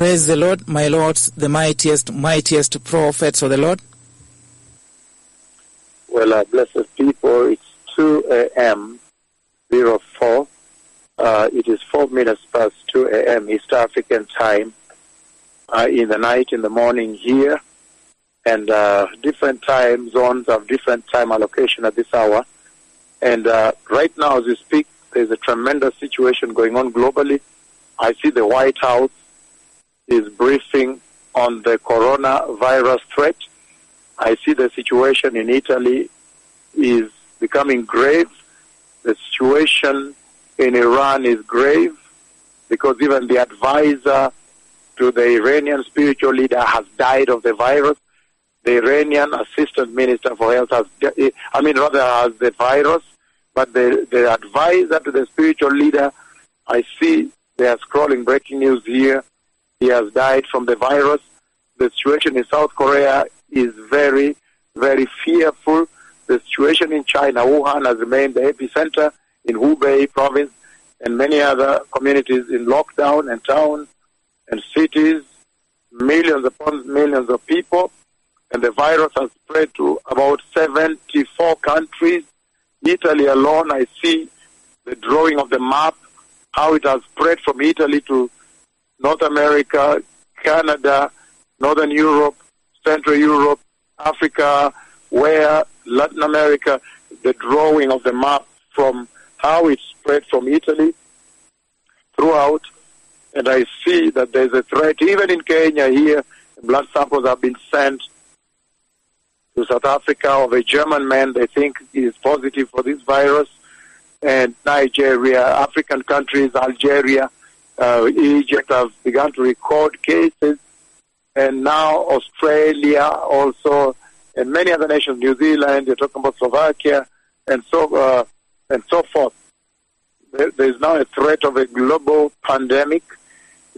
Praise the Lord, my lords, the mightiest, mightiest prophets of the Lord. Well, uh, blessed people, it's 2 a.m. 04. Uh, it is 4 minutes past 2 a.m. East African time. Uh, in the night, in the morning here. And uh, different time zones have different time allocation at this hour. And uh, right now, as we speak, there's a tremendous situation going on globally. I see the White House is briefing on the coronavirus threat. I see the situation in Italy is becoming grave. The situation in Iran is grave because even the advisor to the Iranian spiritual leader has died of the virus. The Iranian assistant minister for health has, I mean, rather has the virus, but the, the advisor to the spiritual leader, I see they are scrolling breaking news here. He has died from the virus. The situation in South Korea is very, very fearful. The situation in China, Wuhan has remained the epicenter in Hubei province and many other communities in lockdown and towns and cities, millions upon millions of people, and the virus has spread to about 74 countries. Italy alone, I see the drawing of the map, how it has spread from Italy to North America, Canada, Northern Europe, Central Europe, Africa, where Latin America, the drawing of the map from how it spread from Italy throughout and I see that there's a threat even in Kenya here. Blood samples have been sent to South Africa of a German man they think is positive for this virus, and Nigeria, African countries, Algeria, uh, Egypt has begun to record cases, and now Australia also, and many other nations, New Zealand, you're talking about Slovakia, and so uh, and so forth. There, there's now a threat of a global pandemic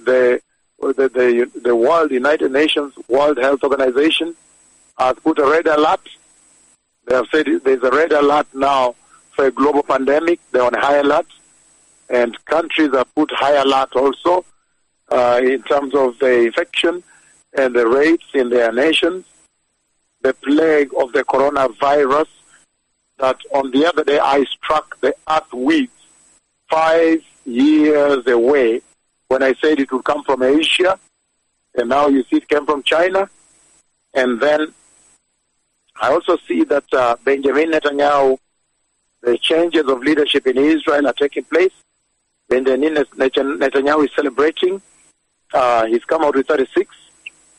the, the, the, the World United Nations World Health Organization has put a red alert. They have said there's a red alert now for a global pandemic. They're on high alert. And countries have put high alert also uh, in terms of the infection and the rates in their nations. The plague of the coronavirus that on the other day I struck the earth with five years away when I said it would come from Asia, and now you see it came from China. And then I also see that uh, Benjamin Netanyahu, the changes of leadership in Israel are taking place. Benjamin Netanyahu is celebrating. Uh, he's come out with 36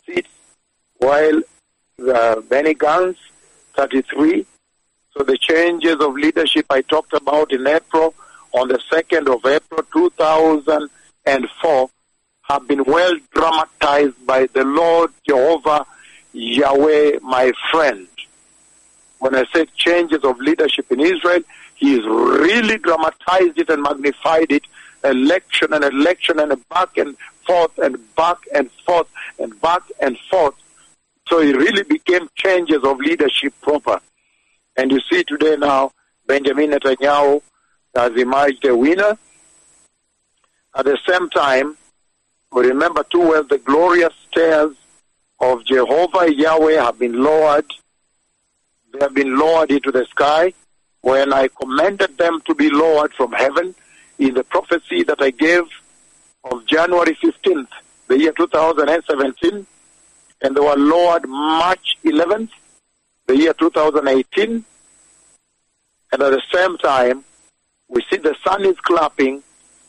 seats, while uh, Benny Gantz, 33. So the changes of leadership I talked about in April, on the 2nd of April 2000 and 4 have been well dramatized by the Lord Jehovah Yahweh, my friend. When I say changes of leadership in Israel, he has really dramatized it and magnified it, election and election and back and forth and back and forth and back and forth. So it really became changes of leadership proper. And you see today now, Benjamin Netanyahu has emerged a winner at the same time, we remember too well the glorious stairs of Jehovah Yahweh have been lowered. They have been lowered into the sky. When I commanded them to be lowered from heaven in the prophecy that I gave of January 15th, the year 2017, and they were lowered March 11th, the year 2018. And at the same time, we see the sun is clapping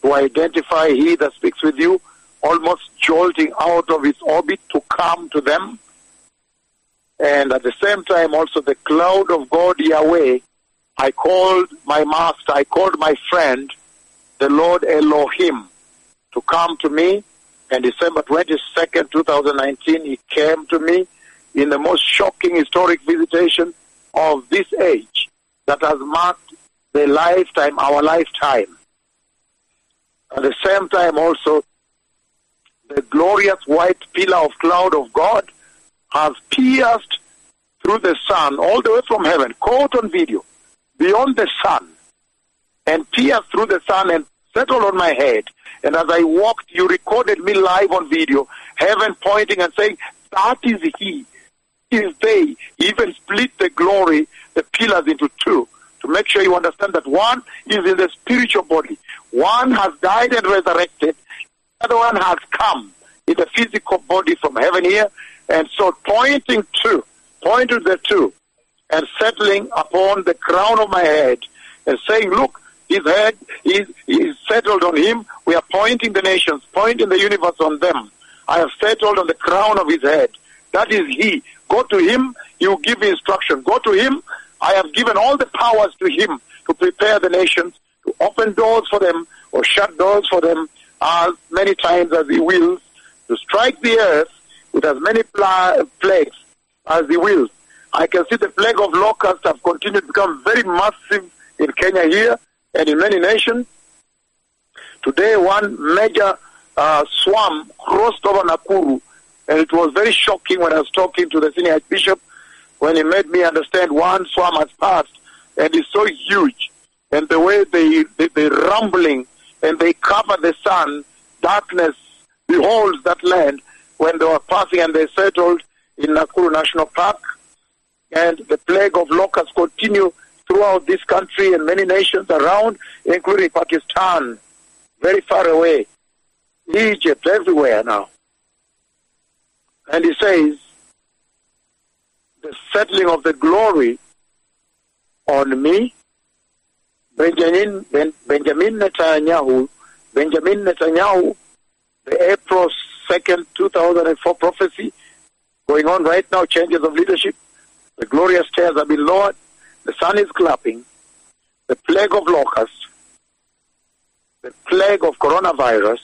to identify he that speaks with you, almost jolting out of its orbit to come to them. And at the same time, also the cloud of God Yahweh, I called my master, I called my friend, the Lord Elohim, to come to me. And December 22nd, 2019, he came to me in the most shocking historic visitation of this age that has marked the lifetime, our lifetime. At the same time also, the glorious white pillar of cloud of God has pierced through the sun all the way from heaven, caught on video, beyond the sun, and pierced through the sun and settled on my head. And as I walked, you recorded me live on video, heaven pointing and saying, that is he. Is they even split the glory, the pillars into two to make sure you understand that one is in the spiritual body. One has died and resurrected. The other one has come in the physical body from heaven here. And so pointing to, pointing the two and settling upon the crown of my head and saying, look, his head is, is settled on him. We are pointing the nations, pointing the universe on them. I have settled on the crown of his head. That is he. Go to him, you give instruction. Go to him. I have given all the powers to him to prepare the nations, to open doors for them or shut doors for them as many times as he wills, to strike the earth with as many pla- plagues as he wills. I can see the plague of locusts have continued to become very massive in Kenya here and in many nations. Today, one major uh, swarm crossed over Nakuru, and it was very shocking when I was talking to the senior bishop when he made me understand one swarm has passed, and it's so huge, and the way they, they, they rumbling and they cover the sun, darkness beholds that land when they were passing and they settled in Nakuru National Park, and the plague of locusts continue throughout this country and many nations around, including Pakistan, very far away, Egypt, everywhere now. And he says, the settling of the glory on me, Benjamin, ben, Benjamin Netanyahu, Benjamin Netanyahu, the April 2nd, 2004 prophecy going on right now, changes of leadership. The glorious stairs have been lowered. The sun is clapping. The plague of locusts, the plague of coronavirus,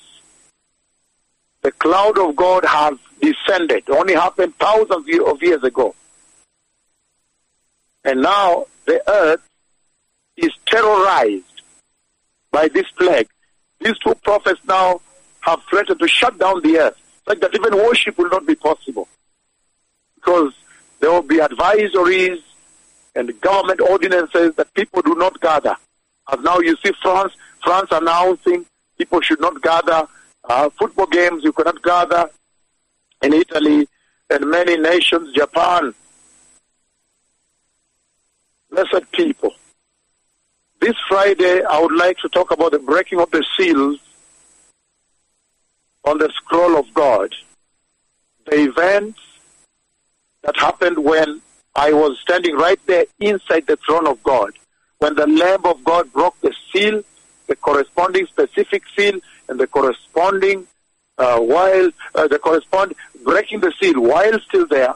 the cloud of God has descended. It only happened thousands of years ago. And now the earth is terrorized by this plague. These two prophets now have threatened to shut down the earth, like that even worship will not be possible. Because there will be advisories and government ordinances that people do not gather. As now you see France, France announcing people should not gather. Uh, football games you cannot gather. In Italy and many nations, Japan, Blessed people, this Friday I would like to talk about the breaking of the seals on the scroll of God. The events that happened when I was standing right there inside the throne of God. When the Lamb of God broke the seal, the corresponding specific seal, and the corresponding uh, while uh, the correspond breaking the seal while still there,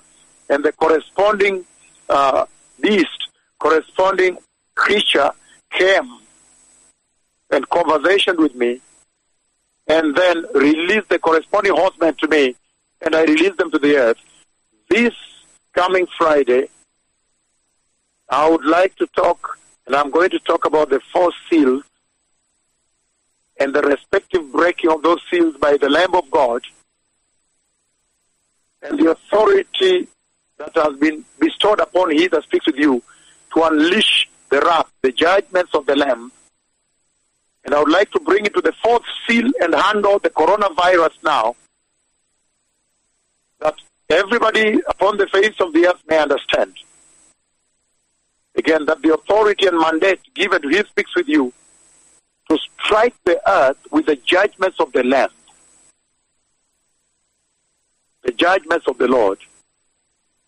and the corresponding uh, beast corresponding creature came and conversation with me and then released the corresponding horsemen to me and I released them to the earth. This coming Friday, I would like to talk, and I'm going to talk about the four seals and the respective breaking of those seals by the Lamb of God and the authority that has been bestowed upon he that speaks with you to unleash the wrath, the judgments of the Lamb. And I would like to bring it to the fourth seal and handle the coronavirus now, that everybody upon the face of the earth may understand. Again, that the authority and mandate given to He speaks with you to strike the earth with the judgments of the Lamb, the judgments of the Lord.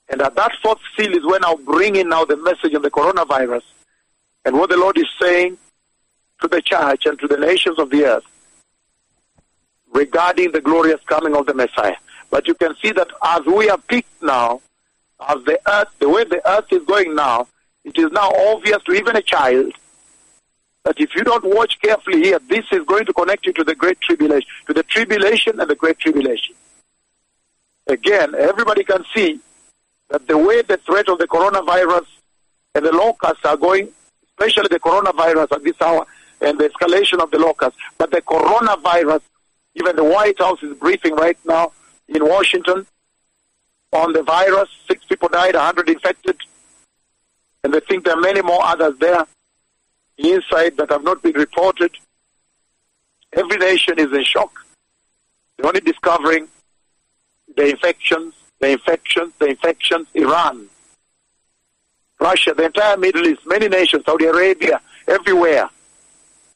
And at that fourth seal is when I'll bring in now the message of the coronavirus and what the Lord is saying to the church and to the nations of the earth regarding the glorious coming of the Messiah. But you can see that as we are peaked now, as the earth, the way the earth is going now, it is now obvious to even a child that if you don't watch carefully here, this is going to connect you to the great tribulation, to the tribulation and the great tribulation. Again, everybody can see that the way the threat of the coronavirus and the locusts are going, especially the coronavirus at this hour and the escalation of the locusts, but the coronavirus, even the White House is briefing right now in Washington on the virus. Six people died, 100 infected, and they think there are many more others there inside that have not been reported. Every nation is in shock. They're only discovering the infections, the infections, the infections, Iran, Russia, the entire Middle East, many nations, Saudi Arabia, everywhere.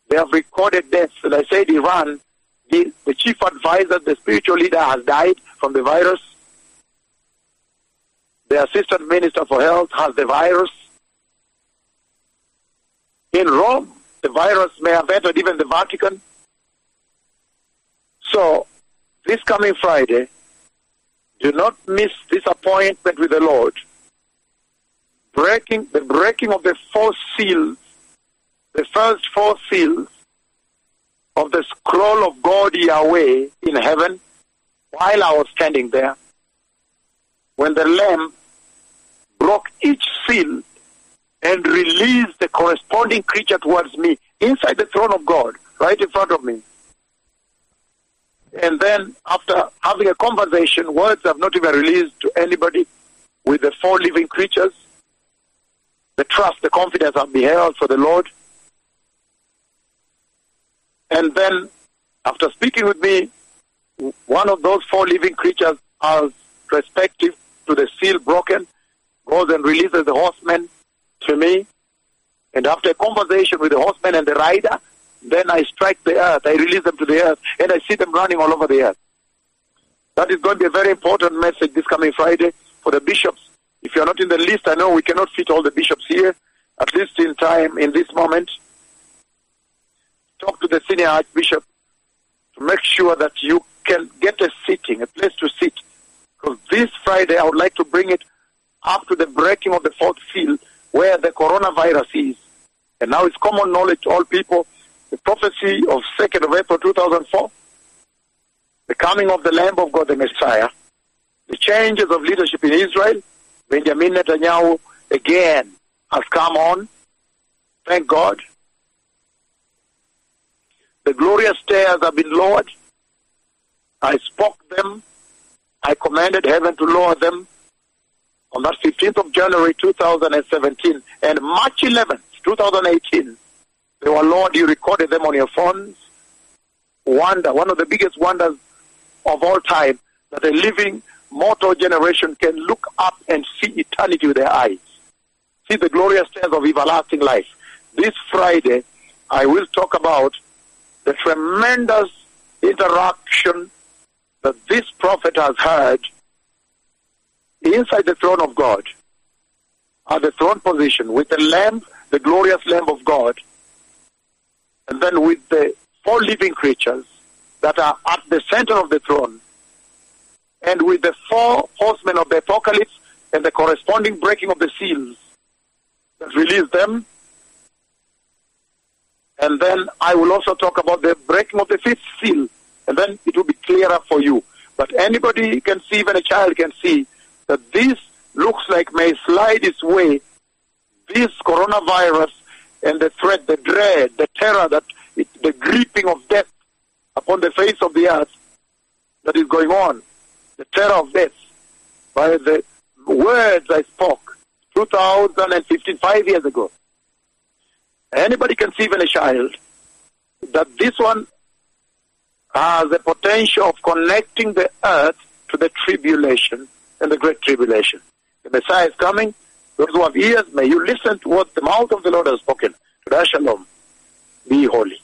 They have recorded deaths. And I said Iran, the, the chief advisor, the spiritual leader has died from the virus. The assistant minister for health has the virus. In Rome, the virus may have entered even the Vatican. So, this coming Friday, do not miss this appointment with the Lord. Breaking the breaking of the four seals, the first four seals of the scroll of God Yahweh in heaven, while I was standing there, when the Lamb broke each seal and released the corresponding creature towards me inside the throne of God, right in front of me. And then, after having a conversation, words have not even released to anybody with the four living creatures. The trust, the confidence have beheld for the Lord. And then, after speaking with me, one of those four living creatures, as respective to the seal broken, goes and releases the horseman to me. And after a conversation with the horseman and the rider, then I strike the earth, I release them to the earth, and I see them running all over the earth. That is going to be a very important message this coming Friday for the bishops. If you're not in the list, I know we cannot fit all the bishops here, at least in time, in this moment. Talk to the senior archbishop to make sure that you can get a sitting, a place to sit. Because this Friday, I would like to bring it up to the breaking of the fourth seal where the coronavirus is. And now it's common knowledge to all people the prophecy of 2nd of April 2004, the coming of the Lamb of God, the Messiah, the changes of leadership in Israel, Benjamin Netanyahu again has come on. Thank God. The glorious stairs have been lowered. I spoke them. I commanded heaven to lower them on that 15th of January 2017 and March 11th, 2018. They were Lord, you recorded them on your phones. Wonder, one of the biggest wonders of all time, that a living mortal generation can look up and see eternity with their eyes. See the glorious stairs of everlasting life. This Friday, I will talk about the tremendous interaction that this prophet has had inside the throne of God, at the throne position, with the Lamb, the glorious Lamb of God, and then with the four living creatures that are at the center of the throne, and with the four horsemen of the apocalypse and the corresponding breaking of the seals that release them. And then I will also talk about the breaking of the fifth seal, and then it will be clearer for you. But anybody can see, even a child can see, that this looks like may slide its way, this coronavirus and the threat, the dread, the terror, that it, the gripping of death upon the face of the earth that is going on, the terror of death, by the words I spoke 2015, five years ago. Anybody can see even a child that this one has the potential of connecting the earth to the tribulation and the great tribulation. The Messiah is coming. Those who have ears, may you listen to what the mouth of the Lord has spoken. To Shalom. Be holy.